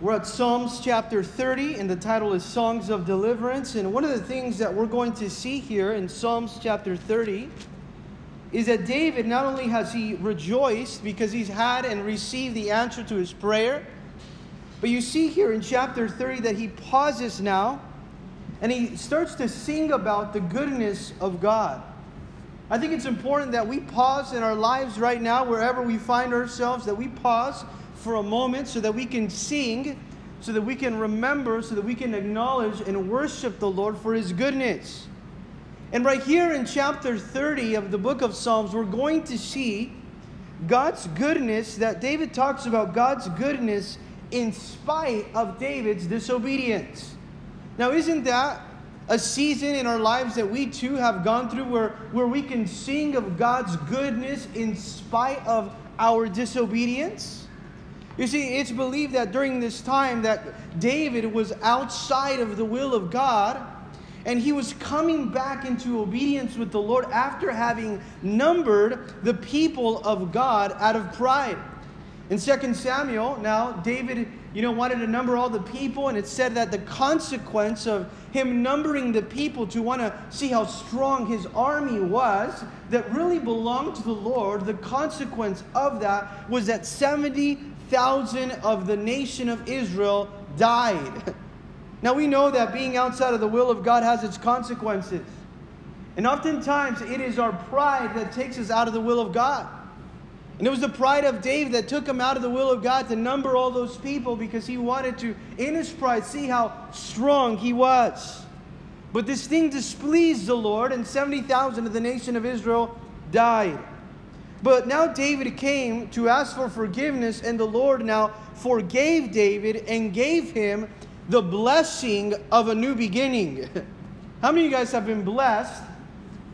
We're at Psalms chapter 30, and the title is Songs of Deliverance. And one of the things that we're going to see here in Psalms chapter 30 is that David not only has he rejoiced because he's had and received the answer to his prayer, but you see here in chapter 30 that he pauses now and he starts to sing about the goodness of God. I think it's important that we pause in our lives right now, wherever we find ourselves, that we pause for a moment so that we can sing, so that we can remember, so that we can acknowledge and worship the Lord for His goodness. And right here in chapter 30 of the book of Psalms, we're going to see God's goodness, that David talks about God's goodness in spite of David's disobedience. Now, isn't that a season in our lives that we too have gone through where, where we can sing of God's goodness in spite of our disobedience? You see, it's believed that during this time that David was outside of the will of God and he was coming back into obedience with the Lord after having numbered the people of God out of pride. In 2 Samuel, now David, you know, wanted to number all the people, and it said that the consequence of him numbering the people to want to see how strong his army was, that really belonged to the Lord, the consequence of that was that 70 thousand of the nation of Israel died. Now we know that being outside of the will of God has its consequences. And oftentimes it is our pride that takes us out of the will of God. And it was the pride of David that took him out of the will of God to number all those people because he wanted to, in his pride, see how strong he was. But this thing displeased the Lord, and 70,000 of the nation of Israel died. But now David came to ask for forgiveness, and the Lord now forgave David and gave him the blessing of a new beginning. How many of you guys have been blessed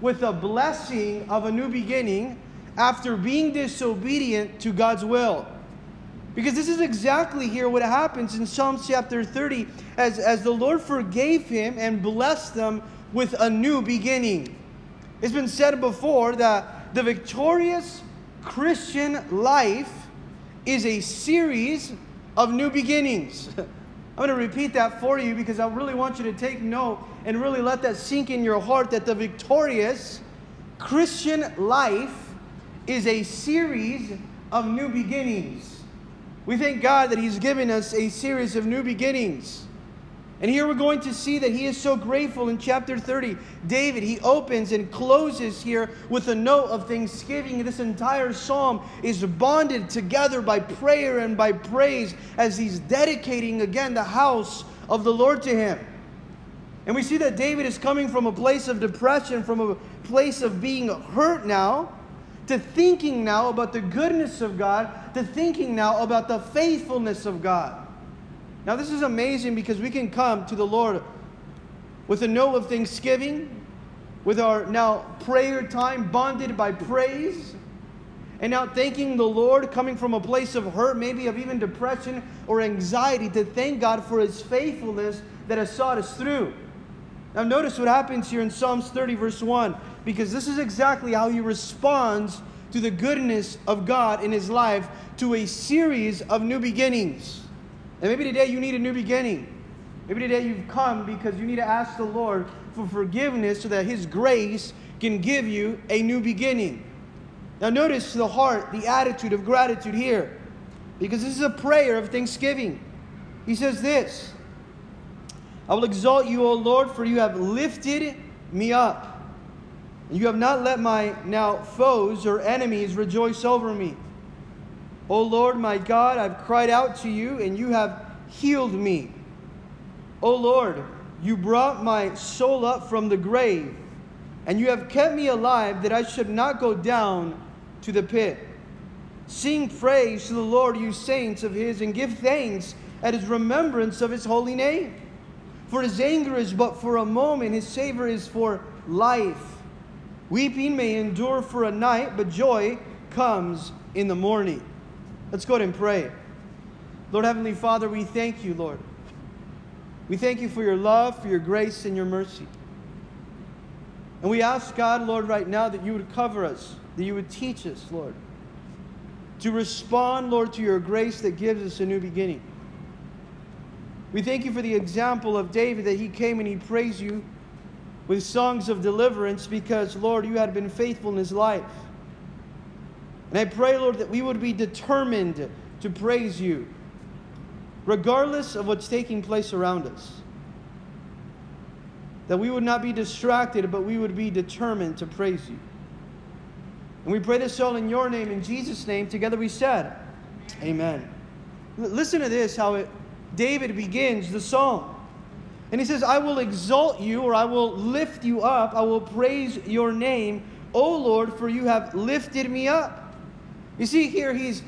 with a blessing of a new beginning after being disobedient to God's will? Because this is exactly here what happens in Psalms chapter 30 as, as the Lord forgave him and blessed them with a new beginning. It's been said before that the victorious Christian life is a series of new beginnings. I'm going to repeat that for you because I really want you to take note and really let that sink in your heart that the victorious Christian life is a series of new beginnings. We thank God that He's given us a series of new beginnings. And here we're going to see that he is so grateful in chapter 30. David, he opens and closes here with a note of thanksgiving. This entire psalm is bonded together by prayer and by praise as he's dedicating again the house of the Lord to him. And we see that David is coming from a place of depression, from a place of being hurt now, to thinking now about the goodness of God, to thinking now about the faithfulness of God. Now, this is amazing because we can come to the Lord with a note of thanksgiving, with our now prayer time bonded by praise, and now thanking the Lord, coming from a place of hurt, maybe of even depression or anxiety, to thank God for His faithfulness that has sought us through. Now, notice what happens here in Psalms 30, verse 1, because this is exactly how he responds to the goodness of God in his life to a series of new beginnings. And maybe today you need a new beginning. Maybe today you've come because you need to ask the Lord for forgiveness so that His grace can give you a new beginning. Now, notice the heart, the attitude of gratitude here, because this is a prayer of thanksgiving. He says this I will exalt you, O Lord, for you have lifted me up. You have not let my now foes or enemies rejoice over me. O Lord my God, I've cried out to you, and you have healed me. O Lord, you brought my soul up from the grave, and you have kept me alive that I should not go down to the pit. Sing praise to the Lord, you saints of his, and give thanks at his remembrance of his holy name. For his anger is but for a moment, his savor is for life. Weeping may endure for a night, but joy comes in the morning. Let's go ahead and pray. Lord Heavenly Father, we thank you, Lord. We thank you for your love, for your grace, and your mercy. And we ask God, Lord, right now that you would cover us, that you would teach us, Lord, to respond, Lord, to your grace that gives us a new beginning. We thank you for the example of David that he came and he praised you with songs of deliverance because, Lord, you had been faithful in his life. And I pray, Lord, that we would be determined to praise you, regardless of what's taking place around us. That we would not be distracted, but we would be determined to praise you. And we pray this all in your name, in Jesus' name. Together we said, Amen. L- listen to this, how it, David begins the psalm. And he says, I will exalt you, or I will lift you up. I will praise your name, O Lord, for you have lifted me up. You see, here he's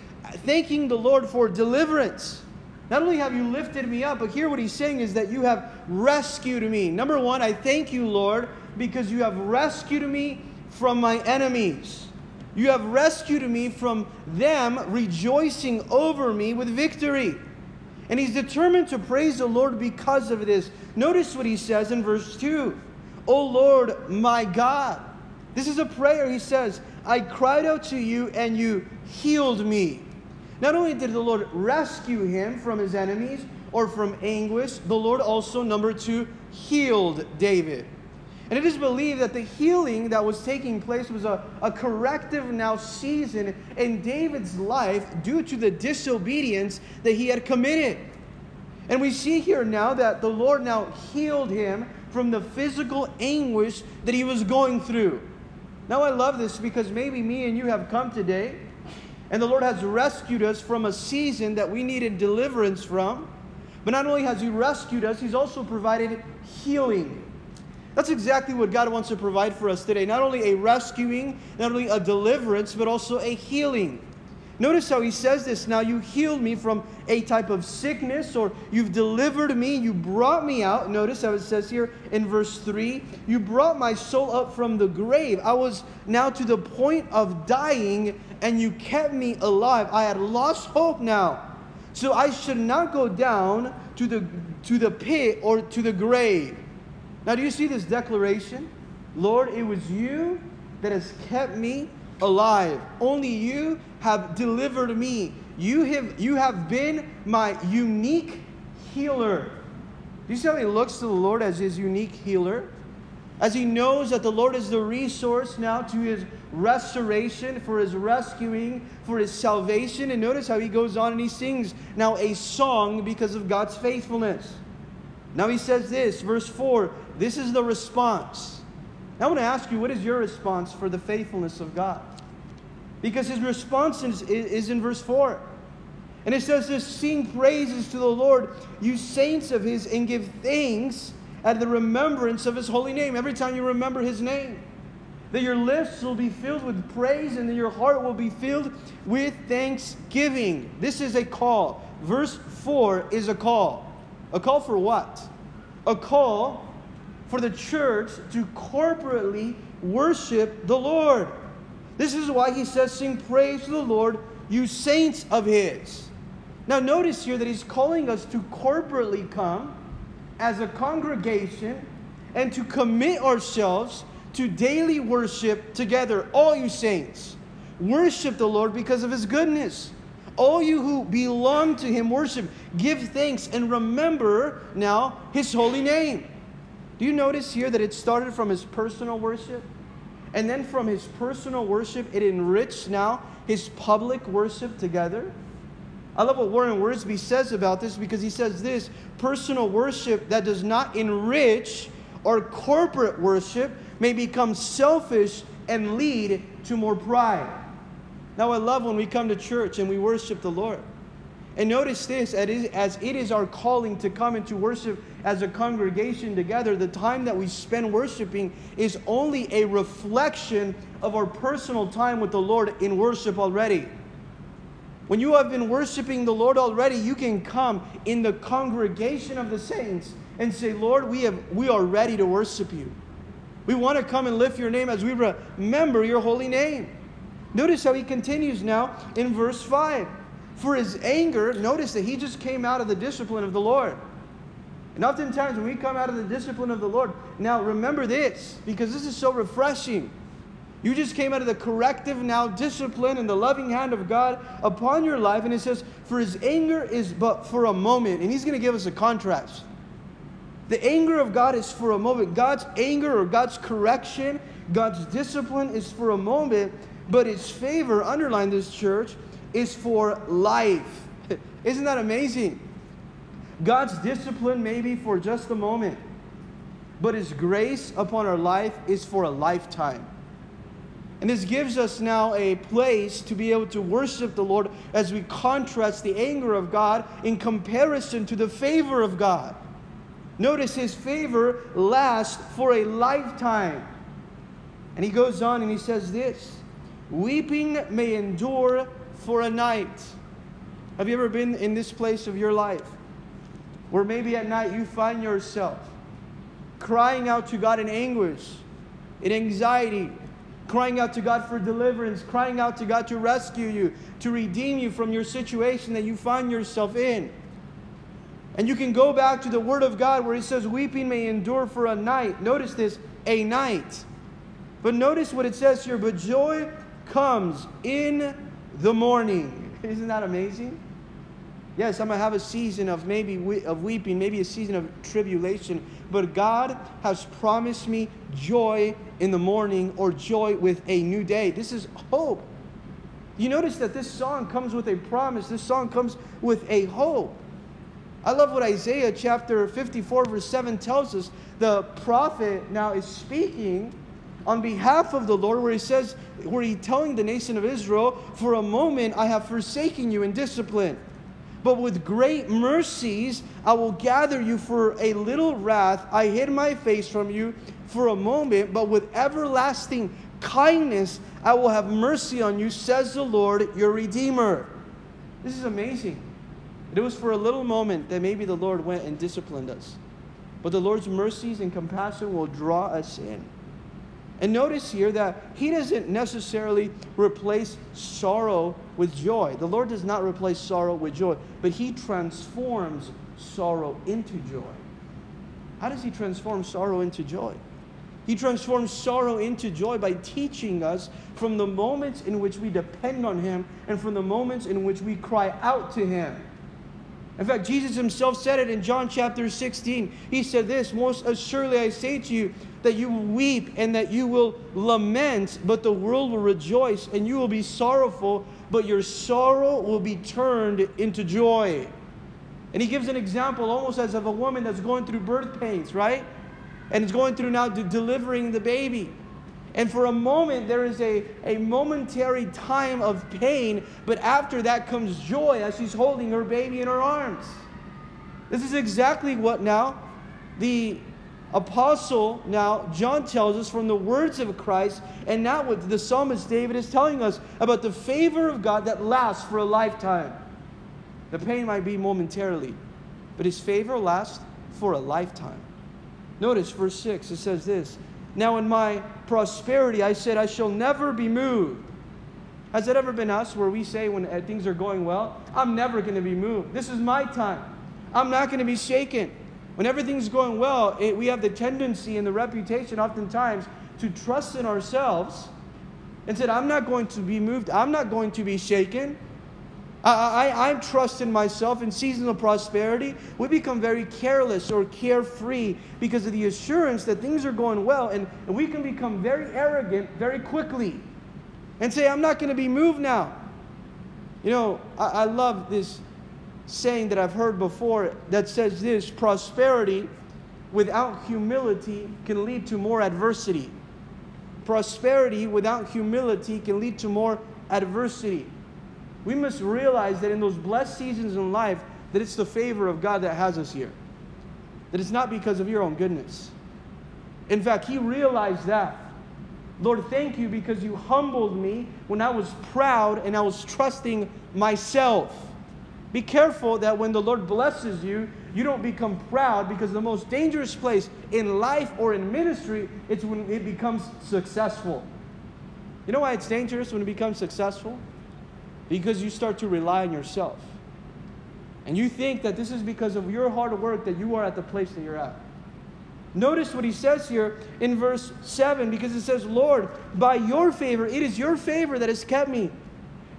thanking the Lord for deliverance. Not only have you lifted me up, but here what he's saying is that you have rescued me. Number one, I thank you, Lord, because you have rescued me from my enemies. You have rescued me from them rejoicing over me with victory. And he's determined to praise the Lord because of this. Notice what he says in verse 2 O Lord, my God. This is a prayer. He says, I cried out to you and you healed me. Not only did the Lord rescue him from his enemies or from anguish, the Lord also, number two, healed David. And it is believed that the healing that was taking place was a, a corrective now season in David's life due to the disobedience that he had committed. And we see here now that the Lord now healed him from the physical anguish that he was going through. Now, I love this because maybe me and you have come today and the Lord has rescued us from a season that we needed deliverance from. But not only has He rescued us, He's also provided healing. That's exactly what God wants to provide for us today. Not only a rescuing, not only a deliverance, but also a healing. Notice how he says this now you healed me from a type of sickness, or you've delivered me, you brought me out. Notice how it says here in verse 3 you brought my soul up from the grave. I was now to the point of dying, and you kept me alive. I had lost hope now. So I should not go down to the, to the pit or to the grave. Now, do you see this declaration? Lord, it was you that has kept me alive. Only you have delivered me. You have, you have been my unique healer. Do you see how he looks to the Lord as his unique healer? As he knows that the Lord is the resource now to his restoration, for his rescuing, for his salvation. And notice how he goes on and he sings now a song because of God's faithfulness. Now he says this, verse 4 this is the response. I want to ask you, what is your response for the faithfulness of God? Because his response is, is in verse 4. And it says this Sing praises to the Lord, you saints of his, and give thanks at the remembrance of his holy name. Every time you remember his name, that your lips will be filled with praise and that your heart will be filled with thanksgiving. This is a call. Verse 4 is a call. A call for what? A call for the church to corporately worship the Lord. This is why he says, Sing praise to the Lord, you saints of his. Now, notice here that he's calling us to corporately come as a congregation and to commit ourselves to daily worship together. All you saints, worship the Lord because of his goodness. All you who belong to him, worship, give thanks, and remember now his holy name. Do you notice here that it started from his personal worship? And then from his personal worship, it enriched now his public worship together. I love what Warren Wiersbe says about this because he says this personal worship that does not enrich or corporate worship may become selfish and lead to more pride. Now, I love when we come to church and we worship the Lord. And notice this as it is our calling to come into worship as a congregation together, the time that we spend worshiping is only a reflection of our personal time with the Lord in worship already. When you have been worshiping the Lord already, you can come in the congregation of the saints and say, Lord, we, have, we are ready to worship you. We want to come and lift your name as we remember your holy name. Notice how he continues now in verse 5. For his anger, notice that he just came out of the discipline of the Lord. And oftentimes when we come out of the discipline of the Lord, now remember this, because this is so refreshing. You just came out of the corrective, now discipline, and the loving hand of God upon your life. And it says, For his anger is but for a moment. And he's going to give us a contrast. The anger of God is for a moment. God's anger or God's correction, God's discipline is for a moment, but his favor, underline this church, is for life. Isn't that amazing? God's discipline may be for just a moment, but his grace upon our life is for a lifetime. And this gives us now a place to be able to worship the Lord as we contrast the anger of God in comparison to the favor of God. Notice his favor lasts for a lifetime. And he goes on and he says this Weeping may endure for a night. Have you ever been in this place of your life where maybe at night you find yourself crying out to God in anguish, in anxiety, crying out to God for deliverance, crying out to God to rescue you, to redeem you from your situation that you find yourself in? And you can go back to the Word of God where He says, Weeping may endure for a night. Notice this, a night. But notice what it says here, but joy comes in the morning. Isn't that amazing? Yes, I'm going to have a season of maybe we, of weeping, maybe a season of tribulation, but God has promised me joy in the morning or joy with a new day. This is hope. You notice that this song comes with a promise. This song comes with a hope. I love what Isaiah chapter 54, verse 7 tells us. The prophet now is speaking on behalf of the Lord, where he says, where he telling the nation of Israel, For a moment I have forsaken you in discipline. But with great mercies I will gather you for a little wrath. I hid my face from you for a moment, but with everlasting kindness I will have mercy on you, says the Lord, your Redeemer. This is amazing. It was for a little moment that maybe the Lord went and disciplined us. But the Lord's mercies and compassion will draw us in. And notice here that He doesn't necessarily replace sorrow with joy. The Lord does not replace sorrow with joy, but He transforms sorrow into joy. How does He transform sorrow into joy? He transforms sorrow into joy by teaching us from the moments in which we depend on Him and from the moments in which we cry out to Him. In fact, Jesus himself said it in John chapter 16. He said this Most assuredly I say to you, that you will weep and that you will lament, but the world will rejoice, and you will be sorrowful, but your sorrow will be turned into joy. And he gives an example almost as of a woman that's going through birth pains, right? And is going through now delivering the baby. And for a moment, there is a, a momentary time of pain, but after that comes joy as she's holding her baby in her arms. This is exactly what now the apostle now, John tells us from the words of Christ, and not what the psalmist David is telling us about the favor of God that lasts for a lifetime. The pain might be momentarily, but his favor lasts for a lifetime. Notice verse 6, it says this now, in my prosperity, I said, I shall never be moved. Has it ever been us where we say when uh, things are going well, I'm never going to be moved? This is my time. I'm not going to be shaken. When everything's going well, it, we have the tendency and the reputation oftentimes to trust in ourselves and said, I'm not going to be moved. I'm not going to be shaken. I, I, I'm trusting myself in seasons of prosperity. We become very careless or carefree because of the assurance that things are going well, and, and we can become very arrogant very quickly and say, I'm not going to be moved now. You know, I, I love this saying that I've heard before that says this prosperity without humility can lead to more adversity. Prosperity without humility can lead to more adversity we must realize that in those blessed seasons in life, that it's the favor of God that has us here. That it's not because of your own goodness. In fact, he realized that. Lord, thank you because you humbled me when I was proud and I was trusting myself. Be careful that when the Lord blesses you, you don't become proud because the most dangerous place in life or in ministry it's when it becomes successful. You know why it's dangerous when it becomes successful? because you start to rely on yourself. And you think that this is because of your hard work that you are at the place that you're at. Notice what he says here in verse 7 because it says, Lord, by your favor, it is your favor that has kept me.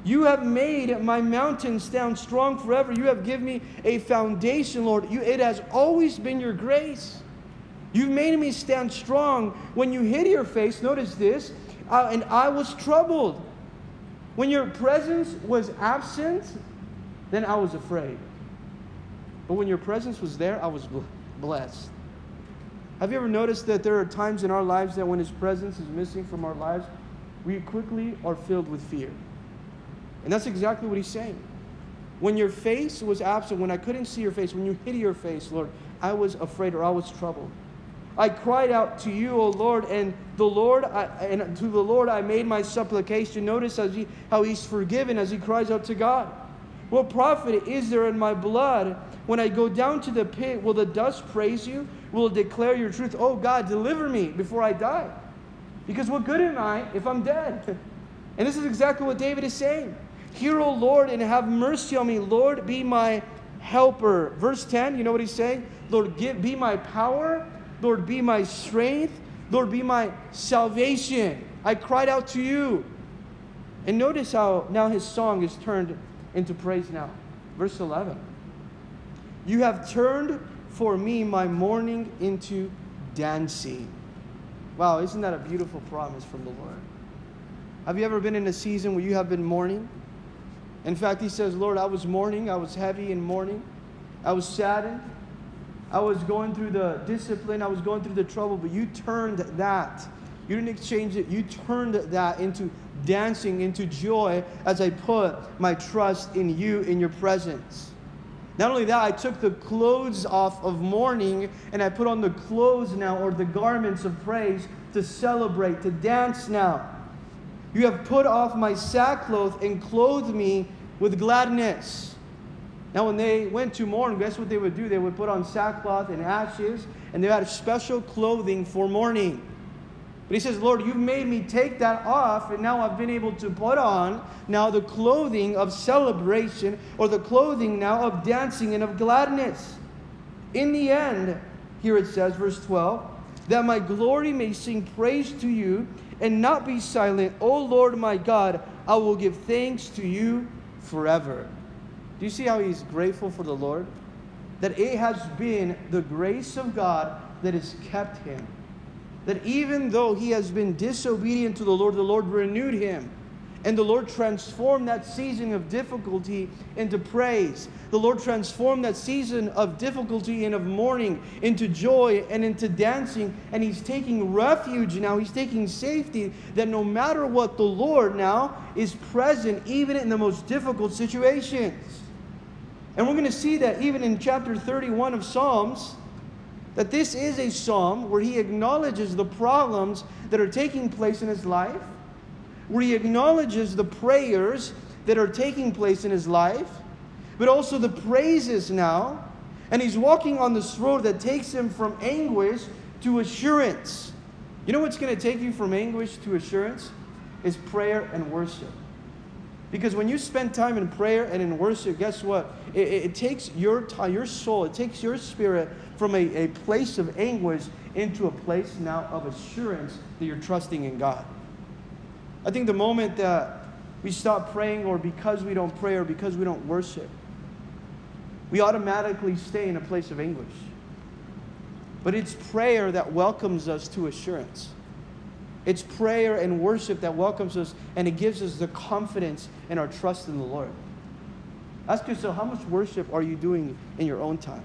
You have made my mountain stand strong forever. You have given me a foundation, Lord. You, it has always been your grace. You've made me stand strong. When you hid your face, notice this, uh, and I was troubled. When your presence was absent, then I was afraid. But when your presence was there, I was blessed. Have you ever noticed that there are times in our lives that when His presence is missing from our lives, we quickly are filled with fear? And that's exactly what He's saying. When your face was absent, when I couldn't see your face, when you hid your face, Lord, I was afraid or I was troubled. I cried out to you, O Lord, and the Lord, I, and to the Lord I made my supplication. Notice as he, how he's forgiven as he cries out to God. What profit is there in my blood when I go down to the pit? Will the dust praise you? Will it declare your truth? Oh God, deliver me before I die. Because what good am I if I'm dead? And this is exactly what David is saying. Hear, O Lord, and have mercy on me. Lord, be my helper. Verse 10, you know what he's saying? Lord, give, be my power Lord, be my strength. Lord, be my salvation. I cried out to you. And notice how now his song is turned into praise now. Verse 11. You have turned for me my mourning into dancing. Wow, isn't that a beautiful promise from the Lord? Have you ever been in a season where you have been mourning? In fact, he says, Lord, I was mourning. I was heavy in mourning. I was saddened. I was going through the discipline, I was going through the trouble, but you turned that. You didn't exchange it. You turned that into dancing, into joy as I put my trust in you, in your presence. Not only that, I took the clothes off of mourning and I put on the clothes now, or the garments of praise, to celebrate, to dance now. You have put off my sackcloth and clothed me with gladness. Now, when they went to mourn, guess what they would do? They would put on sackcloth and ashes, and they had special clothing for mourning. But he says, Lord, you've made me take that off, and now I've been able to put on now the clothing of celebration, or the clothing now of dancing and of gladness. In the end, here it says, verse 12, that my glory may sing praise to you and not be silent. O Lord my God, I will give thanks to you forever. Do you see how he's grateful for the Lord? That it has been the grace of God that has kept him. That even though he has been disobedient to the Lord, the Lord renewed him. And the Lord transformed that season of difficulty into praise. The Lord transformed that season of difficulty and of mourning into joy and into dancing. And He's taking refuge now. He's taking safety that no matter what, the Lord now is present even in the most difficult situations. And we're going to see that even in chapter 31 of Psalms, that this is a psalm where he acknowledges the problems that are taking place in his life, where he acknowledges the prayers that are taking place in his life, but also the praises now. And he's walking on this road that takes him from anguish to assurance. You know what's going to take you from anguish to assurance? Is prayer and worship. Because when you spend time in prayer and in worship, guess what? It, it, it takes your time, your soul, it takes your spirit from a, a place of anguish into a place now of assurance that you're trusting in God. I think the moment that we stop praying, or because we don't pray, or because we don't worship, we automatically stay in a place of anguish. But it's prayer that welcomes us to assurance. It's prayer and worship that welcomes us and it gives us the confidence and our trust in the Lord. Ask yourself, how much worship are you doing in your own time?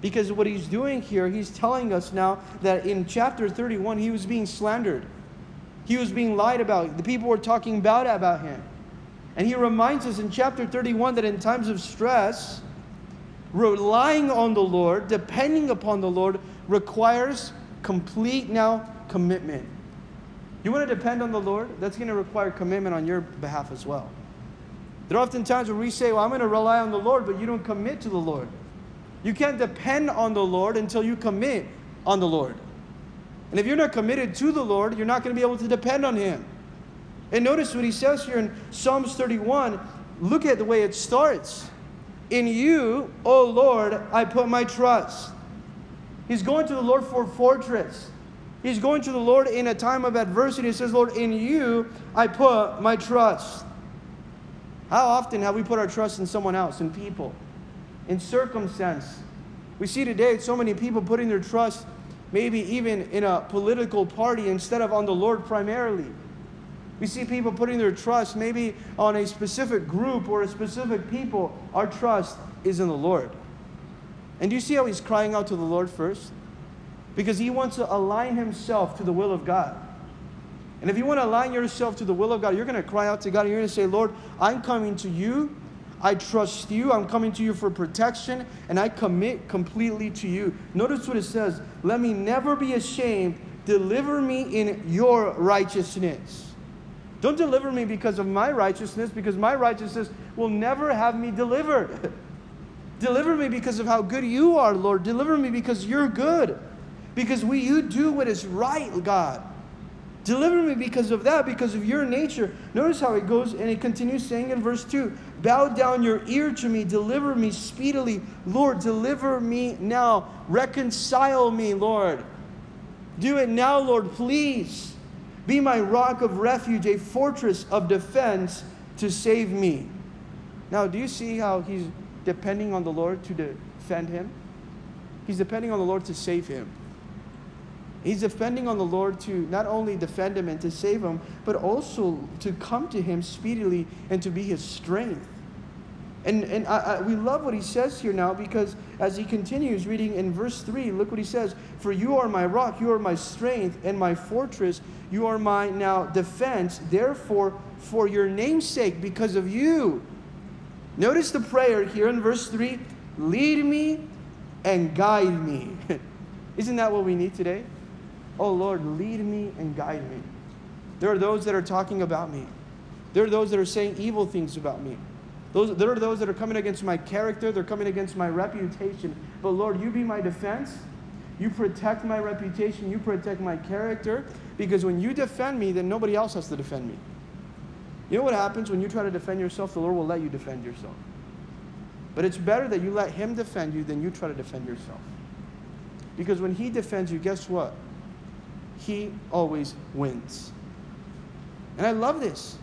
Because what he's doing here, he's telling us now that in chapter 31, he was being slandered. He was being lied about. The people were talking bad about him. And he reminds us in chapter 31 that in times of stress, relying on the Lord, depending upon the Lord, requires complete now commitment. You want to depend on the Lord? That's going to require commitment on your behalf as well. There are often times where we say, Well, I'm going to rely on the Lord, but you don't commit to the Lord. You can't depend on the Lord until you commit on the Lord. And if you're not committed to the Lord, you're not going to be able to depend on Him. And notice what he says here in Psalms 31. Look at the way it starts. In you, O Lord, I put my trust. He's going to the Lord for a fortress. He's going to the Lord in a time of adversity. He says, Lord, in you I put my trust. How often have we put our trust in someone else, in people, in circumstance? We see today so many people putting their trust maybe even in a political party instead of on the Lord primarily. We see people putting their trust maybe on a specific group or a specific people. Our trust is in the Lord. And do you see how he's crying out to the Lord first? Because he wants to align himself to the will of God. And if you want to align yourself to the will of God, you're going to cry out to God and you're going to say, Lord, I'm coming to you. I trust you. I'm coming to you for protection and I commit completely to you. Notice what it says Let me never be ashamed. Deliver me in your righteousness. Don't deliver me because of my righteousness, because my righteousness will never have me delivered. Deliver me because of how good you are, Lord. Deliver me because you're good. Because we, you do what is right, God. Deliver me because of that, because of your nature. Notice how it goes, and it continues saying in verse 2 Bow down your ear to me, deliver me speedily. Lord, deliver me now. Reconcile me, Lord. Do it now, Lord, please. Be my rock of refuge, a fortress of defense to save me. Now, do you see how he's depending on the Lord to defend him? He's depending on the Lord to save him. He's depending on the Lord to not only defend him and to save him, but also to come to him speedily and to be his strength. And, and I, I, we love what he says here now because as he continues reading in verse 3, look what he says For you are my rock, you are my strength and my fortress, you are my now defense. Therefore, for your name's sake, because of you. Notice the prayer here in verse 3 lead me and guide me. Isn't that what we need today? Oh Lord, lead me and guide me. There are those that are talking about me. There are those that are saying evil things about me. Those, there are those that are coming against my character, they're coming against my reputation. But Lord, you be my defense. You protect my reputation, you protect my character, because when you defend me, then nobody else has to defend me. You know what happens when you try to defend yourself? The Lord will let you defend yourself. But it's better that you let Him defend you than you try to defend yourself. Because when He defends you, guess what? He always wins. And I love this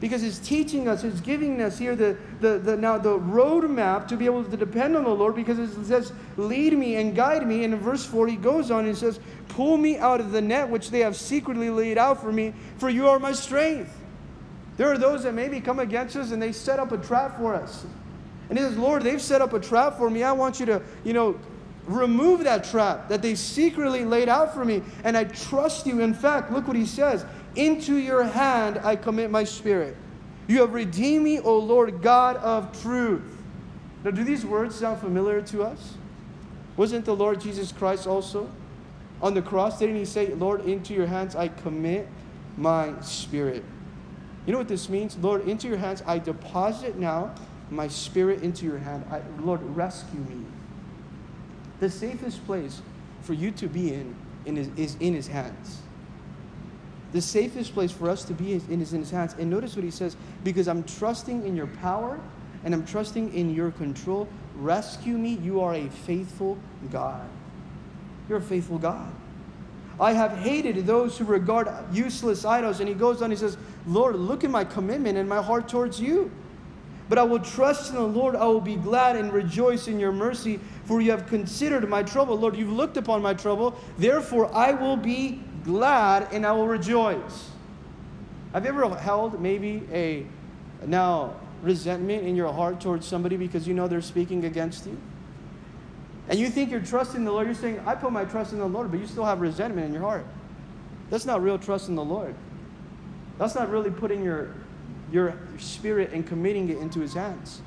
because it's teaching us, it's giving us here the, the, the now the roadmap to be able to depend on the Lord because it says, lead me and guide me. And in verse 4, he goes on and says, pull me out of the net which they have secretly laid out for me, for you are my strength. There are those that maybe come against us and they set up a trap for us. And he says, Lord, they've set up a trap for me. I want you to, you know, remove that trap that they secretly laid out for me. And I trust you. In fact, look what he says. Into your hand I commit my spirit. You have redeemed me, O Lord God of truth. Now, do these words sound familiar to us? Wasn't the Lord Jesus Christ also on the cross? Didn't he say, Lord, into your hands I commit my spirit? You know what this means? Lord, into your hands I deposit now my spirit into your hand. I, Lord, rescue me. The safest place for you to be in, in is, in his hands. The safest place for us to be is in, is in his hands. And notice what he says because I'm trusting in your power and I'm trusting in your control. Rescue me. You are a faithful God. You're a faithful God. I have hated those who regard useless idols. And he goes on, he says, Lord, look at my commitment and my heart towards you. But I will trust in the Lord. I will be glad and rejoice in your mercy, for you have considered my trouble. Lord, you've looked upon my trouble. Therefore, I will be glad and I will rejoice. Have you ever held maybe a now resentment in your heart towards somebody because you know they're speaking against you? And you think you're trusting the Lord. You're saying, I put my trust in the Lord, but you still have resentment in your heart. That's not real trust in the Lord. That's not really putting your, your spirit and committing it into his hands.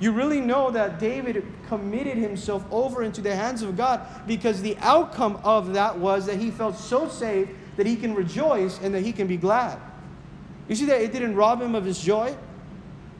You really know that David committed himself over into the hands of God because the outcome of that was that he felt so safe that he can rejoice and that he can be glad. You see that it didn't rob him of his joy?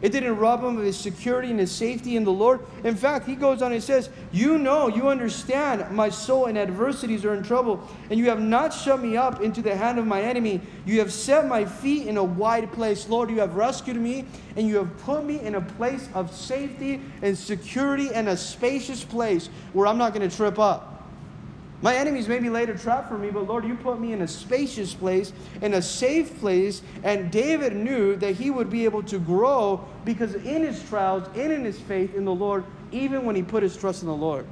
It didn't rob him of his security and his safety in the Lord. In fact, he goes on and says, You know, you understand my soul and adversities are in trouble, and you have not shut me up into the hand of my enemy. You have set my feet in a wide place. Lord, you have rescued me, and you have put me in a place of safety and security and a spacious place where I'm not going to trip up. My enemies maybe laid a trap for me, but Lord, you put me in a spacious place, in a safe place. And David knew that he would be able to grow because in his trials and in his faith in the Lord, even when he put his trust in the Lord.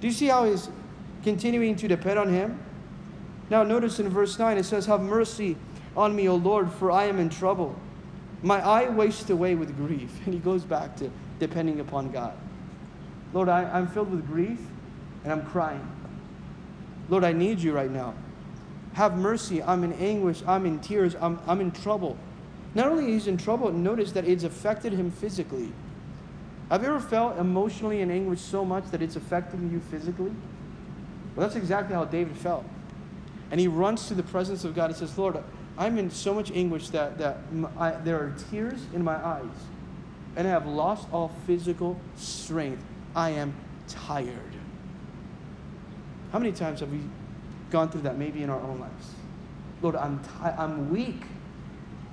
Do you see how he's continuing to depend on him? Now, notice in verse 9 it says, Have mercy on me, O Lord, for I am in trouble. My eye wastes away with grief. And he goes back to depending upon God. Lord, I, I'm filled with grief and I'm crying. Lord, I need you right now. Have mercy. I'm in anguish. I'm in tears. I'm, I'm in trouble. Not only he's in trouble, notice that it's affected him physically. Have you ever felt emotionally in anguish so much that it's affecting you physically? Well, that's exactly how David felt. And he runs to the presence of God and says, Lord, I'm in so much anguish that, that I, there are tears in my eyes, and I have lost all physical strength. I am tired. How many times have we gone through that maybe in our own lives? Lord, I'm, t- I'm weak.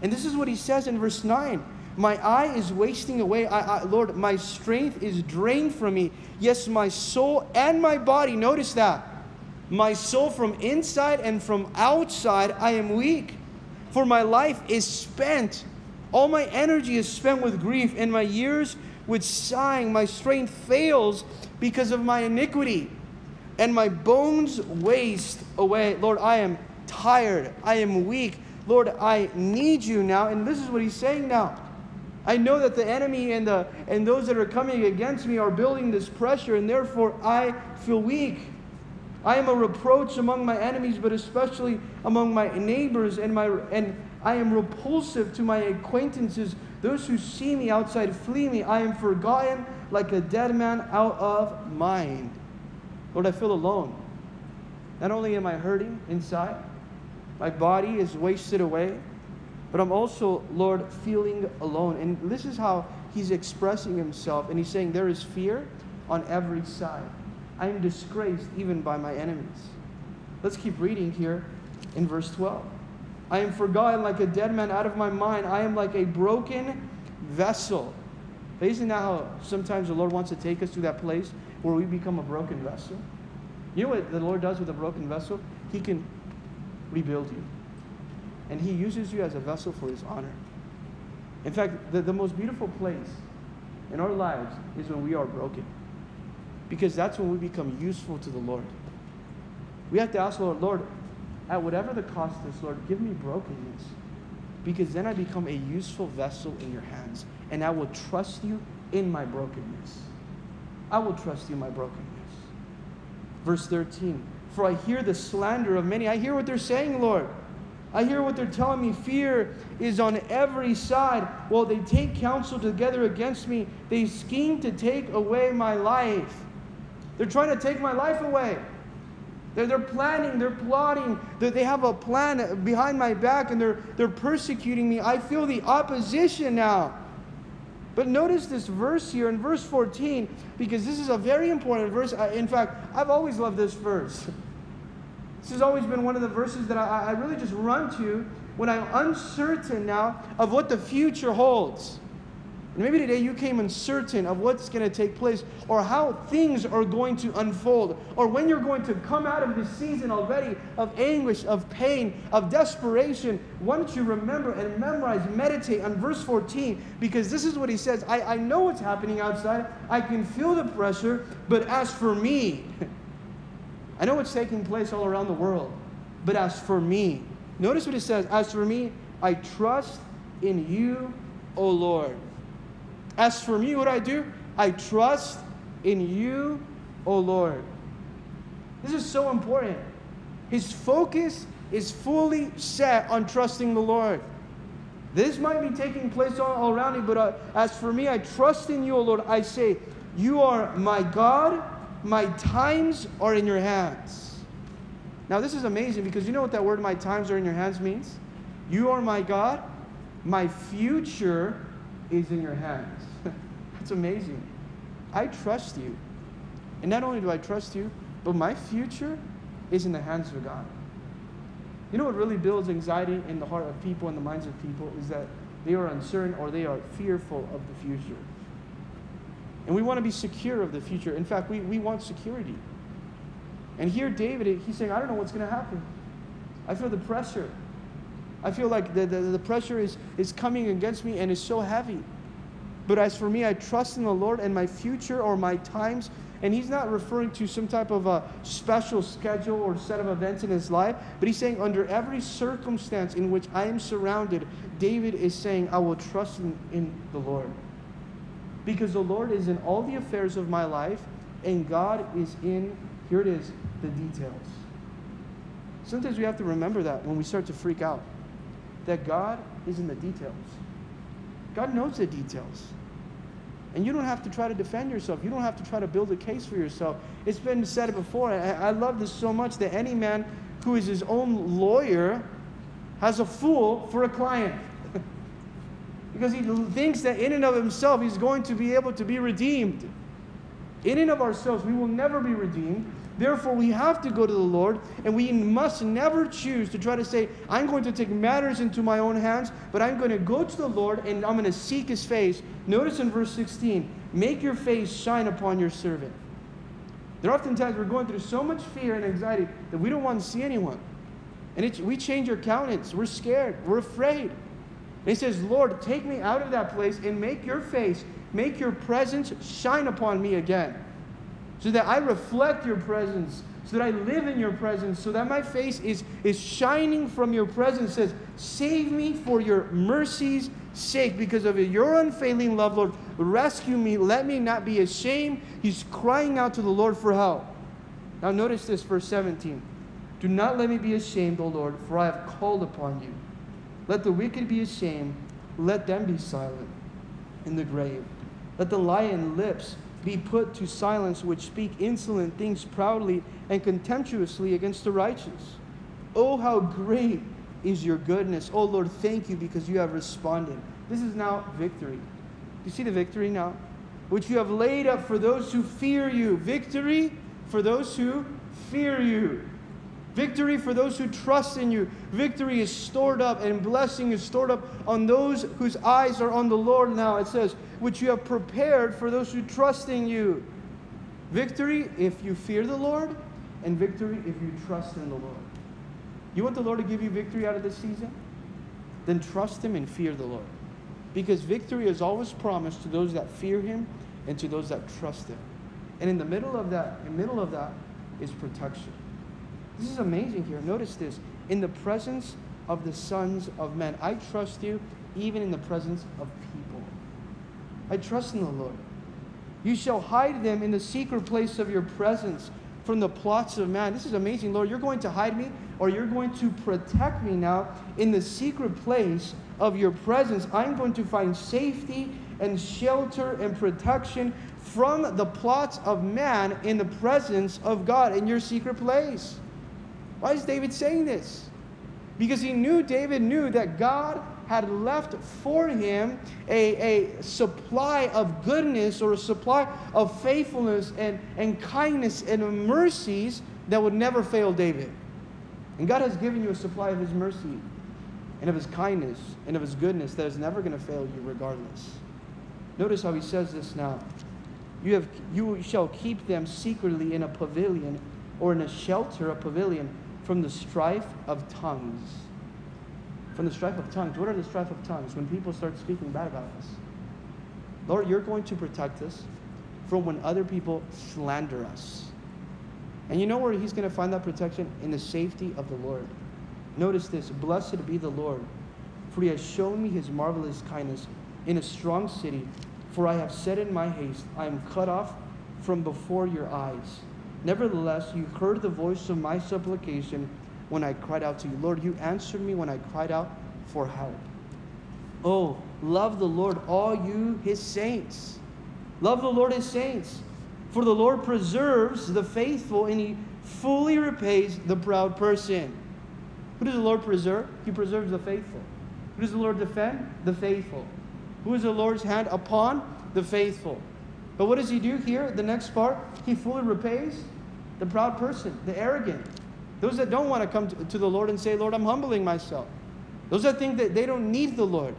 And this is what he says in verse 9 My eye is wasting away. I, I, Lord, my strength is drained from me. Yes, my soul and my body, notice that. My soul from inside and from outside, I am weak. For my life is spent. All my energy is spent with grief, and my years with sighing. My strength fails because of my iniquity and my bones waste away. Lord, I am tired. I am weak. Lord, I need you now. And this is what he's saying now. I know that the enemy and, the, and those that are coming against me are building this pressure, and therefore I feel weak. I am a reproach among my enemies, but especially among my neighbors, and, my, and I am repulsive to my acquaintances. Those who see me outside flee me. I am forgotten like a dead man out of mind. Lord, I feel alone. Not only am I hurting inside, my body is wasted away, but I'm also, Lord, feeling alone. And this is how he's expressing himself. And he's saying, There is fear on every side. I am disgraced even by my enemies. Let's keep reading here in verse 12. I am forgotten like a dead man out of my mind. I am like a broken vessel. But isn't that how sometimes the Lord wants to take us to that place where we become a broken vessel. You know what the Lord does with a broken vessel? He can rebuild you. And He uses you as a vessel for His honor. In fact, the, the most beautiful place in our lives is when we are broken. Because that's when we become useful to the Lord. We have to ask Lord, Lord, at whatever the cost is, Lord, give me brokenness. Because then I become a useful vessel in your hands. And I will trust you in my brokenness. I will trust you in my brokenness. Verse 13 For I hear the slander of many. I hear what they're saying, Lord. I hear what they're telling me. Fear is on every side. Well, they take counsel together against me. They scheme to take away my life. They're trying to take my life away. They're, they're planning, they're plotting, they they have a plan behind my back and they're, they're persecuting me. I feel the opposition now. But notice this verse here in verse 14, because this is a very important verse. In fact, I've always loved this verse. This has always been one of the verses that I, I really just run to when I'm uncertain now of what the future holds. Maybe today you came uncertain of what's going to take place or how things are going to unfold or when you're going to come out of this season already of anguish, of pain, of desperation. Why don't you remember and memorize, meditate on verse 14 because this is what he says I, I know what's happening outside, I can feel the pressure, but as for me, I know what's taking place all around the world, but as for me, notice what it says As for me, I trust in you, O Lord. As for me, what I do, I trust in you, O Lord. This is so important. His focus is fully set on trusting the Lord. This might be taking place all, all around me, but uh, as for me, I trust in you, O Lord. I say, You are my God, my times are in your hands. Now, this is amazing because you know what that word, my times are in your hands, means? You are my God, my future is in your hands. It's amazing. I trust you. And not only do I trust you, but my future is in the hands of God. You know what really builds anxiety in the heart of people and the minds of people is that they are uncertain or they are fearful of the future. And we want to be secure of the future. In fact, we, we want security. And here, David, he's saying, I don't know what's going to happen. I feel the pressure. I feel like the, the, the pressure is, is coming against me and is so heavy. But as for me, I trust in the Lord and my future or my times. And he's not referring to some type of a special schedule or set of events in his life, but he's saying, under every circumstance in which I am surrounded, David is saying, I will trust in, in the Lord. Because the Lord is in all the affairs of my life, and God is in, here it is, the details. Sometimes we have to remember that when we start to freak out, that God is in the details. God knows the details. And you don't have to try to defend yourself. You don't have to try to build a case for yourself. It's been said before. I, I love this so much that any man who is his own lawyer has a fool for a client. because he thinks that in and of himself he's going to be able to be redeemed. In and of ourselves, we will never be redeemed. Therefore, we have to go to the Lord, and we must never choose to try to say, I'm going to take matters into my own hands, but I'm going to go to the Lord and I'm going to seek his face. Notice in verse 16, make your face shine upon your servant. There are oftentimes we're going through so much fear and anxiety that we don't want to see anyone. And we change our countenance. We're scared. We're afraid. And he says, Lord, take me out of that place and make your face, make your presence shine upon me again so that I reflect your presence, so that I live in your presence, so that my face is, is shining from your presence. It says, Save me for your mercy's sake, because of your unfailing love, Lord. Rescue me. Let me not be ashamed. He's crying out to the Lord for help. Now, notice this, verse 17. Do not let me be ashamed, O Lord, for I have called upon you. Let the wicked be ashamed. Let them be silent in the grave. Let the lion lips be put to silence which speak insolent things proudly and contemptuously against the righteous. Oh, how great is your goodness. Oh, Lord, thank you because you have responded. This is now victory. Do you see the victory now? Which you have laid up for those who fear you. Victory for those who fear you. Victory for those who trust in you. Victory is stored up and blessing is stored up on those whose eyes are on the Lord now. It says, which you have prepared for those who trust in you. Victory if you fear the Lord, and victory if you trust in the Lord. You want the Lord to give you victory out of this season? Then trust Him and fear the Lord. Because victory is always promised to those that fear Him and to those that trust Him. And in the middle of that, in the middle of that is protection. This is amazing here. Notice this. In the presence of the sons of men, I trust you even in the presence of people. I trust in the Lord. You shall hide them in the secret place of your presence from the plots of man. This is amazing, Lord. You're going to hide me or you're going to protect me now in the secret place of your presence. I'm going to find safety and shelter and protection from the plots of man in the presence of God in your secret place. Why is David saying this? Because he knew, David knew that God had left for him a, a supply of goodness or a supply of faithfulness and, and kindness and mercies that would never fail David. And God has given you a supply of his mercy and of his kindness and of his goodness that is never going to fail you regardless. Notice how he says this now. You, have, you shall keep them secretly in a pavilion or in a shelter, a pavilion from the strife of tongues. From the strife of tongues. What are the strife of tongues? When people start speaking bad about us. Lord, you're going to protect us from when other people slander us. And you know where he's going to find that protection? In the safety of the Lord. Notice this Blessed be the Lord, for he has shown me his marvelous kindness in a strong city. For I have said in my haste, I am cut off from before your eyes. Nevertheless, you heard the voice of my supplication when I cried out to you. Lord, you answered me when I cried out for help. Oh, love the Lord, all you his saints. Love the Lord, his saints. For the Lord preserves the faithful and he fully repays the proud person. Who does the Lord preserve? He preserves the faithful. Who does the Lord defend? The faithful. Who is the Lord's hand upon? The faithful. But what does he do here? The next part, he fully repays the proud person, the arrogant. Those that don't want to come to, the Lord and say, Lord, I'm humbling myself. Those that think that they don't need the Lord.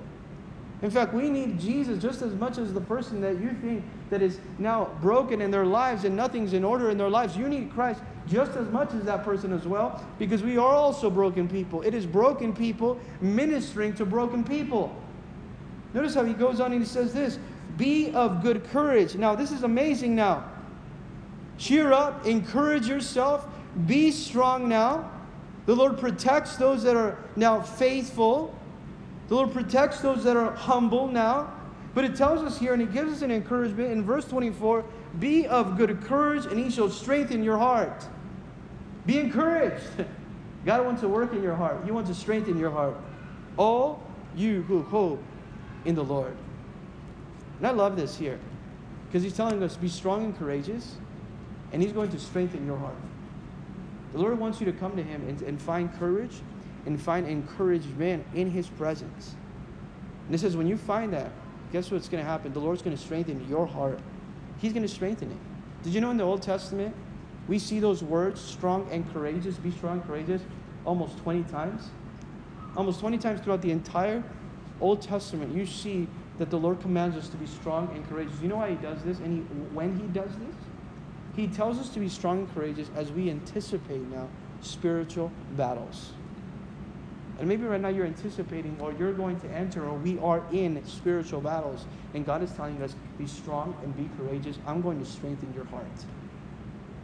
In fact, we need Jesus just as much as the person that you think that is now broken in their lives and nothing's in order in their lives. You need Christ just as much as that person as well because we are also broken people. It is broken people ministering to broken people. Notice how he goes on and he says this Be of good courage. Now, this is amazing now. Cheer up, encourage yourself, be strong now. The Lord protects those that are now faithful. The Lord protects those that are humble now. But it tells us here, and He gives us an encouragement in verse 24 Be of good courage, and He shall strengthen your heart. Be encouraged. God wants to work in your heart, He wants to strengthen your heart. All you who hope in the Lord. And I love this here because He's telling us be strong and courageous, and He's going to strengthen your heart. The Lord wants you to come to Him and, and find courage and find encouragement in His presence. And it says, when you find that, guess what's going to happen? The Lord's going to strengthen your heart. He's going to strengthen it. Did you know in the Old Testament, we see those words, strong and courageous, be strong and courageous, almost 20 times? Almost 20 times throughout the entire Old Testament, you see that the Lord commands us to be strong and courageous. You know why He does this? And he, when He does this, He tells us to be strong and courageous as we anticipate now spiritual battles. And maybe right now you're anticipating or you're going to enter or we are in spiritual battles. And God is telling us, be strong and be courageous. I'm going to strengthen your heart.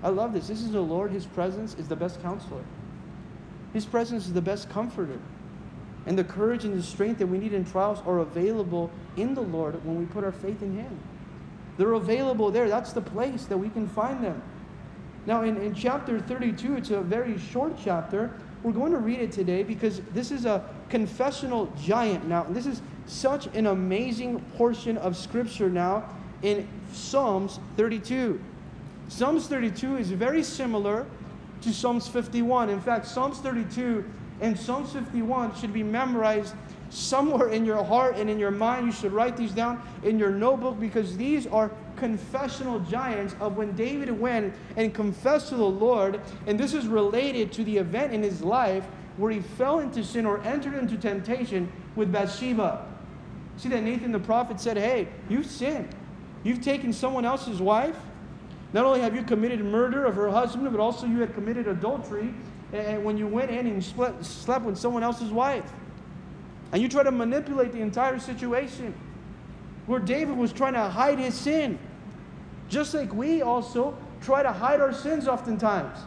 I love this. This is the Lord. His presence is the best counselor. His presence is the best comforter. And the courage and the strength that we need in trials are available in the Lord when we put our faith in Him. They're available there. That's the place that we can find them. Now, in, in chapter 32, it's a very short chapter, we're going to read it today because this is a confessional giant now. This is such an amazing portion of scripture now in Psalms 32. Psalms 32 is very similar to Psalms 51. In fact, Psalms 32 and Psalms 51 should be memorized somewhere in your heart and in your mind. You should write these down in your notebook because these are confessional giants of when David went and confessed to the Lord. And this is related to the event in his life where he fell into sin or entered into temptation with Bathsheba. See that Nathan the prophet said, Hey, you've sinned. You've taken someone else's wife. Not only have you committed murder of her husband, but also you had committed adultery and when you went in and slept, slept with someone else's wife. And you try to manipulate the entire situation where David was trying to hide his sin. Just like we also try to hide our sins oftentimes.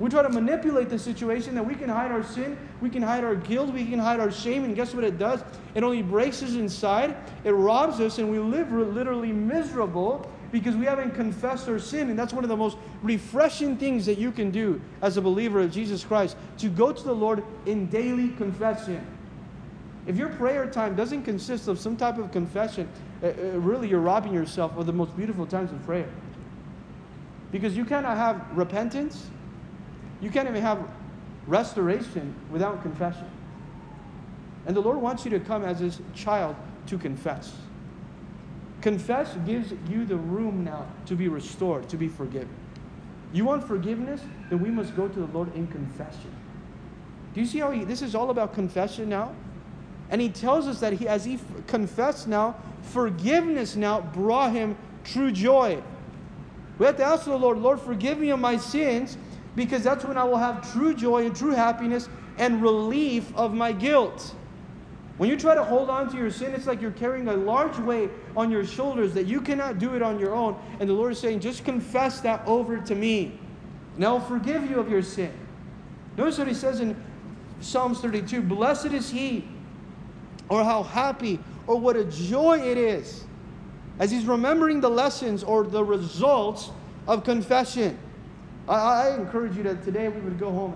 We try to manipulate the situation that we can hide our sin, we can hide our guilt, we can hide our shame, and guess what it does? It only breaks us inside, it robs us, and we live literally miserable because we haven't confessed our sin. And that's one of the most refreshing things that you can do as a believer of Jesus Christ to go to the Lord in daily confession. If your prayer time doesn't consist of some type of confession, uh, uh, really you're robbing yourself of the most beautiful times of prayer. Because you cannot have repentance, you can't even have restoration without confession. And the Lord wants you to come as his child to confess. Confess gives you the room now to be restored, to be forgiven. You want forgiveness? Then we must go to the Lord in confession. Do you see how he, this is all about confession now? And he tells us that he, as he confessed now, forgiveness now brought him true joy. We have to ask the Lord, Lord, forgive me of my sins, because that's when I will have true joy and true happiness and relief of my guilt. When you try to hold on to your sin, it's like you're carrying a large weight on your shoulders that you cannot do it on your own. And the Lord is saying, just confess that over to me, and I'll forgive you of your sin. Notice what he says in Psalms 32 Blessed is he or how happy or what a joy it is as he's remembering the lessons or the results of confession. I, I encourage you that today we would go home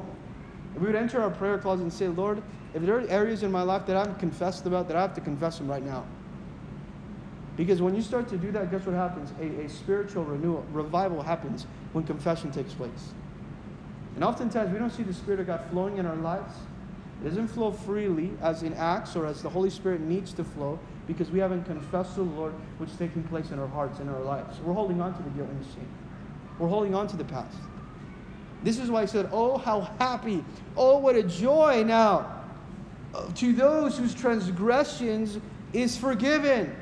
we would enter our prayer closet and say, Lord, if there are areas in my life that I haven't confessed about, that I have to confess them right now. Because when you start to do that, guess what happens? A, a spiritual renewal, revival happens when confession takes place. And oftentimes we don't see the Spirit of God flowing in our lives it doesn't flow freely as in Acts or as the Holy Spirit needs to flow because we haven't confessed to the Lord is taking place in our hearts and our lives. We're holding on to the guilt and the shame. We're holding on to the past. This is why I said, Oh, how happy. Oh, what a joy now to those whose transgressions is forgiven.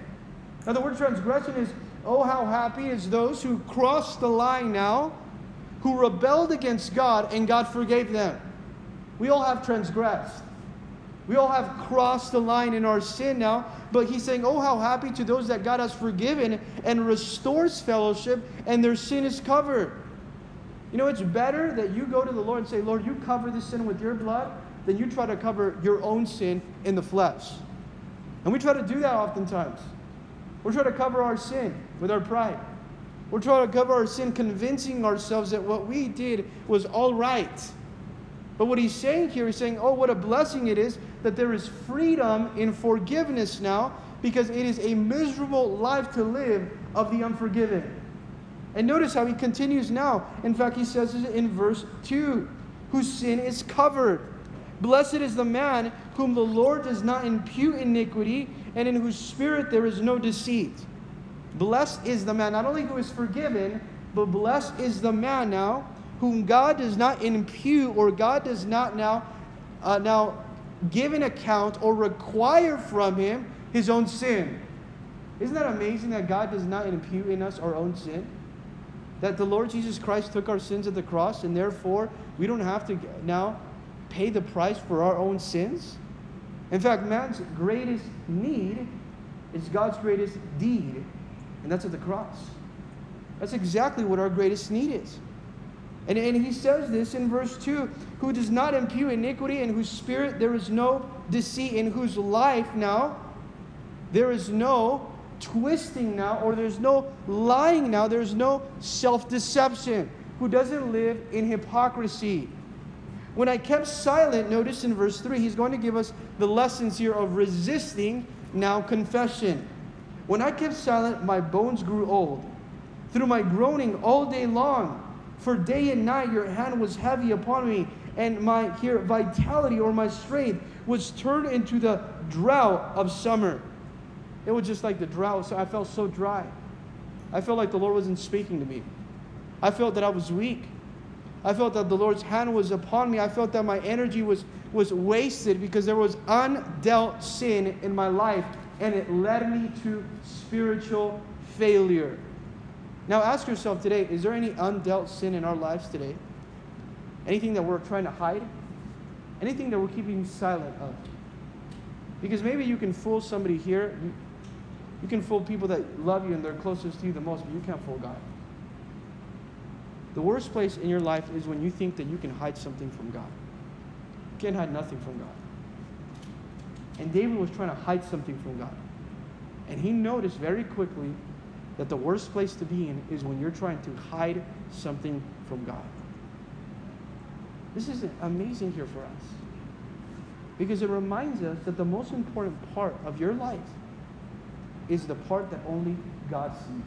Now, the word transgression is, oh, how happy is those who crossed the line now, who rebelled against God, and God forgave them. We all have transgressed. We all have crossed the line in our sin now, but he's saying, Oh, how happy to those that God has forgiven and restores fellowship and their sin is covered. You know, it's better that you go to the Lord and say, Lord, you cover this sin with your blood, than you try to cover your own sin in the flesh. And we try to do that oftentimes. We're trying to cover our sin with our pride. We're trying to cover our sin, convincing ourselves that what we did was all right. But what he's saying here, he's saying, oh, what a blessing it is that there is freedom in forgiveness now because it is a miserable life to live of the unforgiven. And notice how he continues now. In fact, he says it in verse 2 whose sin is covered. Blessed is the man whom the Lord does not impute iniquity and in whose spirit there is no deceit. Blessed is the man, not only who is forgiven, but blessed is the man now whom God does not impute or God does not now, uh, now give an account or require from him his own sin. Isn't that amazing that God does not impute in us our own sin? That the Lord Jesus Christ took our sins at the cross and therefore we don't have to now pay the price for our own sins? In fact, man's greatest need is God's greatest deed, and that's at the cross. That's exactly what our greatest need is. And, and he says this in verse 2 who does not impute iniquity, in whose spirit there is no deceit, in whose life now there is no twisting now, or there's no lying now, there's no self deception, who doesn't live in hypocrisy. When I kept silent, notice in verse 3, he's going to give us the lessons here of resisting now confession. When I kept silent, my bones grew old. Through my groaning all day long, for day and night your hand was heavy upon me, and my here vitality or my strength was turned into the drought of summer. It was just like the drought. So I felt so dry. I felt like the Lord wasn't speaking to me. I felt that I was weak. I felt that the Lord's hand was upon me. I felt that my energy was, was wasted because there was undealt sin in my life, and it led me to spiritual failure. Now ask yourself today is there any undealt sin in our lives today? Anything that we're trying to hide? Anything that we're keeping silent of? Because maybe you can fool somebody here. You, can fool people that love you and they're closest to you the most, but you can't fool God. The worst place in your life is when you think that you can hide something from God. You can't hide nothing from God. And David was trying to hide something from God. And he noticed very quickly that the worst place to be in is when you're trying to hide something from God. This is amazing here for us because it reminds us that the most important part of your life is the part that only God sees.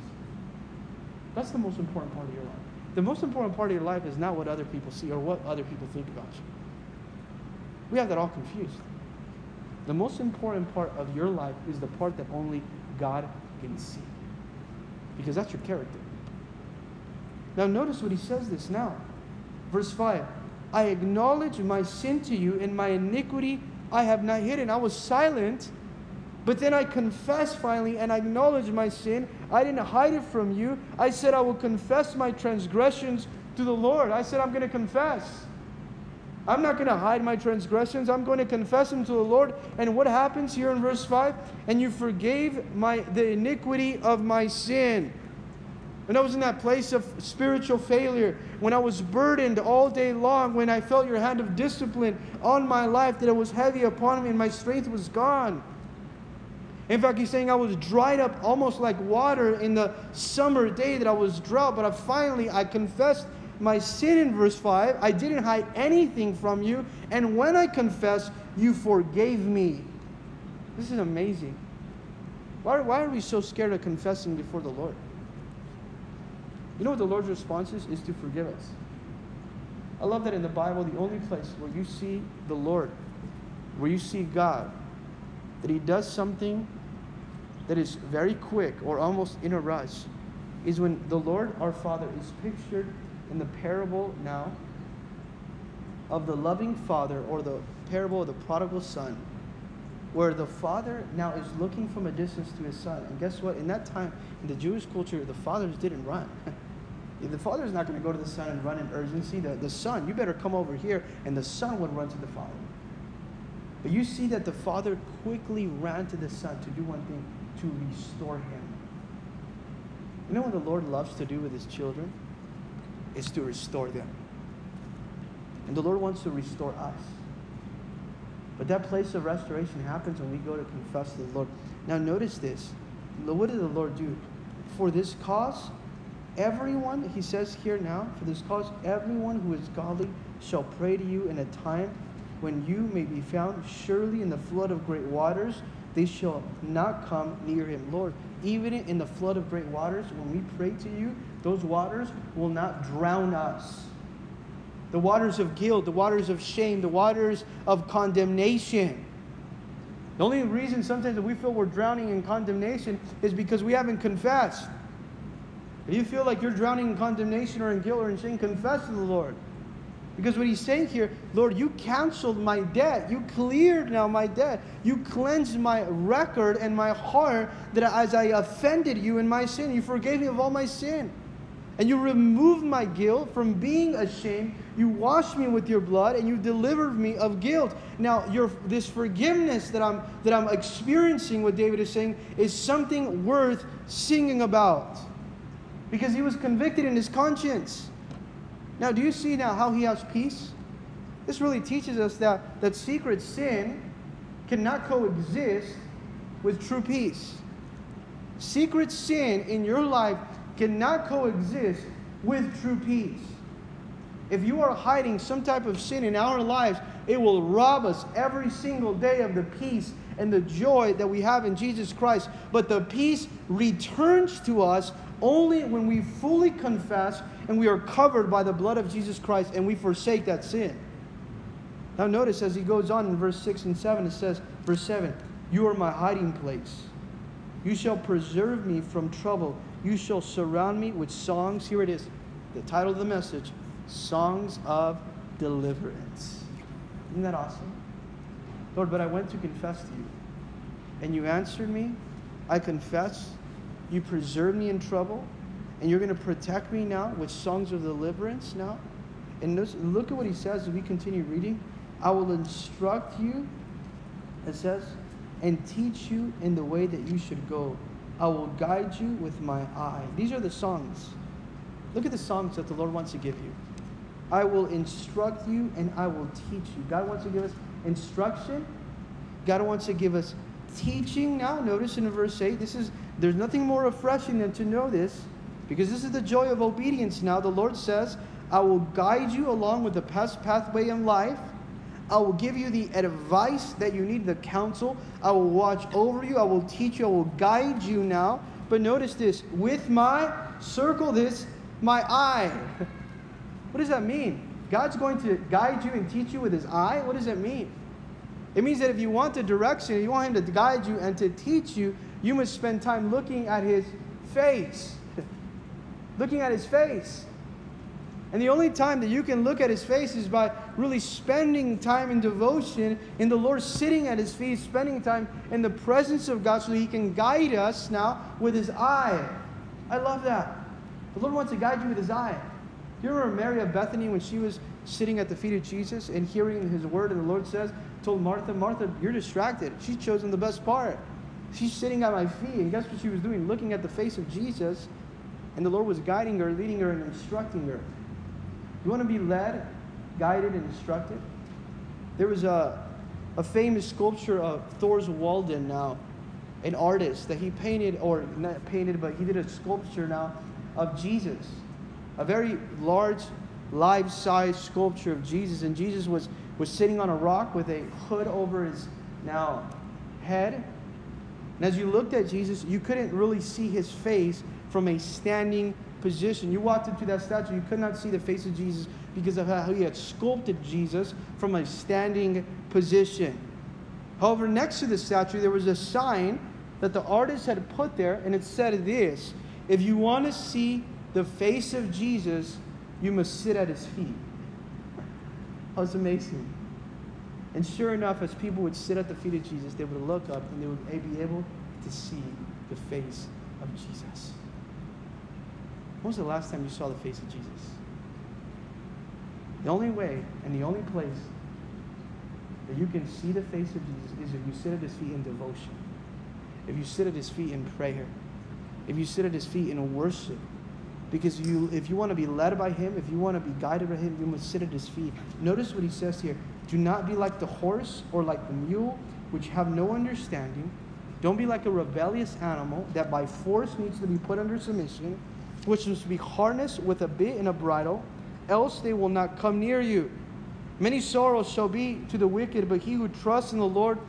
That's the most important part of your life. The most important part of your life is not what other people see or what other people think about you. We have that all confused. The most important part of your life is the part that only God can see because that's your character. Now, notice what he says this now. Verse 5 I acknowledge my sin to you, and my iniquity I have not hidden. I was silent, but then I confessed finally and I acknowledged my sin. I didn't hide it from you. I said, I will confess my transgressions to the Lord. I said, I'm going to confess. I'm not going to hide my transgressions. I'm going to confess them to the Lord. And what happens here in verse 5? And you forgave my the iniquity of my sin. When I was in that place of spiritual failure, when I was burdened all day long, when I felt your hand of discipline on my life, that it was heavy upon me and my strength was gone. In fact, he's saying I was dried up almost like water in the summer day that I was drought, but I finally I confessed my sin in verse 5. I didn't hide anything from you. And when I confessed, you forgave me. This is amazing. Why, why are we so scared of confessing before the Lord? You know what the Lord's response is? Is to forgive us. I love that in the Bible, the only place where you see the Lord, where you see God, that He does something that is very quick or almost in a rush, is when the Lord our Father is pictured in the parable now of the loving father or the parable of the prodigal son where the father now is looking from a distance to his son. And guess what? In that time, in the Jewish culture, the fathers didn't run. the father is not going to go to the son and run in urgency. The, the son, you better come over here, and the son would run to the father. But you see that the father quickly ran to the son to do one thing to restore him. You know what the Lord loves to do with his children? Is to restore them. And the Lord wants to restore us. But that place of restoration happens when we go to confess to the Lord. Now, notice this. What did the Lord do? For this cause, everyone, he says here now, for this cause, everyone who is godly shall pray to you in a time when you may be found. Surely in the flood of great waters, they shall not come near him. Lord, even in the flood of great waters, when we pray to you, those waters will not drown us the waters of guilt, the waters of shame, the waters of condemnation. The only reason sometimes that we feel we're drowning in condemnation is because we haven't confessed. If you feel like you're drowning in condemnation or in guilt or in shame, confess to the Lord. Because what he's saying here, Lord, you canceled my debt. You cleared now my debt. You cleansed my record and my heart that as I offended you in my sin, you forgave me of all my sin and you removed my guilt from being ashamed. You washed me with your blood and you delivered me of guilt. Now, your, this forgiveness that I'm, that I'm experiencing, what David is saying, is something worth singing about because he was convicted in his conscience. Now, do you see now how he has peace? This really teaches us that, that secret sin cannot coexist with true peace. Secret sin in your life cannot coexist with true peace. If you are hiding some type of sin in our lives, it will rob us every single day of the peace and the joy that we have in Jesus Christ. But the peace returns to us only when we fully confess and we are covered by the blood of Jesus Christ and we forsake that sin. Now, notice as he goes on in verse 6 and 7, it says, verse 7, You are my hiding place. You shall preserve me from trouble. You shall surround me with songs. Here it is, the title of the message Songs of Deliverance. Isn't that awesome? Lord, but I went to confess to you, and you answered me. I confess. You preserve me in trouble, and you're going to protect me now with songs of deliverance now. And look at what he says as we continue reading. I will instruct you, it says, and teach you in the way that you should go. I will guide you with my eye. These are the songs. Look at the songs that the Lord wants to give you. I will instruct you and I will teach you. God wants to give us instruction. God wants to give us teaching now. Notice in verse 8, this is there's nothing more refreshing than to know this because this is the joy of obedience now. The Lord says, I will guide you along with the best pathway in life. I will give you the advice that you need, the counsel. I will watch over you. I will teach you. I will guide you now. But notice this with my, circle this, my eye. what does that mean? God's going to guide you and teach you with his eye? What does that mean? It means that if you want the direction, you want him to guide you and to teach you, you must spend time looking at his face. looking at his face. And the only time that you can look at his face is by really spending time in devotion in the Lord, sitting at his feet, spending time in the presence of God so he can guide us now with his eye. I love that. The Lord wants to guide you with his eye. Do you remember Mary of Bethany when she was sitting at the feet of Jesus and hearing his word, and the Lord says, told Martha, Martha, you're distracted. She's chosen the best part. She's sitting at my feet, and guess what she was doing? Looking at the face of Jesus, and the Lord was guiding her, leading her, and instructing her. You want to be led, guided, and instructed? There was a, a famous sculpture of Thorvaldsen now, an artist that he painted, or not painted, but he did a sculpture now of Jesus. A very large, life size sculpture of Jesus. And Jesus was, was sitting on a rock with a hood over his now head. And as you looked at Jesus, you couldn't really see his face from a standing position. You walked into that statue, you could not see the face of Jesus because of how he had sculpted Jesus from a standing position. However, next to the statue, there was a sign that the artist had put there, and it said this If you want to see the face of Jesus, you must sit at his feet. Oh, that was amazing. And sure enough, as people would sit at the feet of Jesus, they would look up and they would be able to see the face of Jesus. When was the last time you saw the face of Jesus? The only way and the only place that you can see the face of Jesus is if you sit at his feet in devotion, if you sit at his feet in prayer, if you sit at his feet in worship. Because you, if you want to be led by him, if you want to be guided by him, you must sit at his feet. Notice what he says here do not be like the horse or like the mule, which have no understanding. Don't be like a rebellious animal that by force needs to be put under submission, which must be harnessed with a bit and a bridle, else they will not come near you. Many sorrows shall be to the wicked, but he who trusts in the Lord's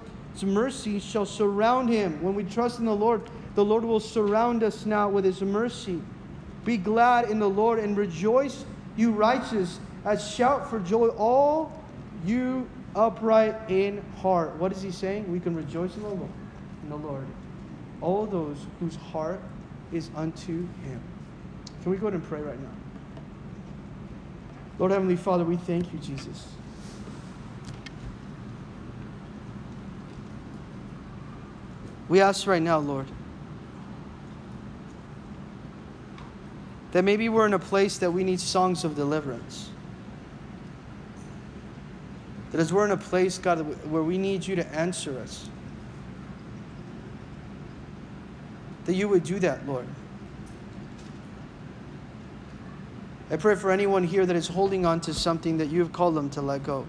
mercy shall surround him. When we trust in the Lord, the Lord will surround us now with his mercy. Be glad in the Lord and rejoice, you righteous, as shout for joy, all you upright in heart. What is he saying? We can rejoice in the Lord, in the Lord. All those whose heart is unto him. Can we go ahead and pray right now? Lord Heavenly Father, we thank you, Jesus. We ask right now, Lord, that maybe we're in a place that we need songs of deliverance. That as we're in a place, God, where we need you to answer us, that you would do that, Lord. I pray for anyone here that is holding on to something that you have called them to let go.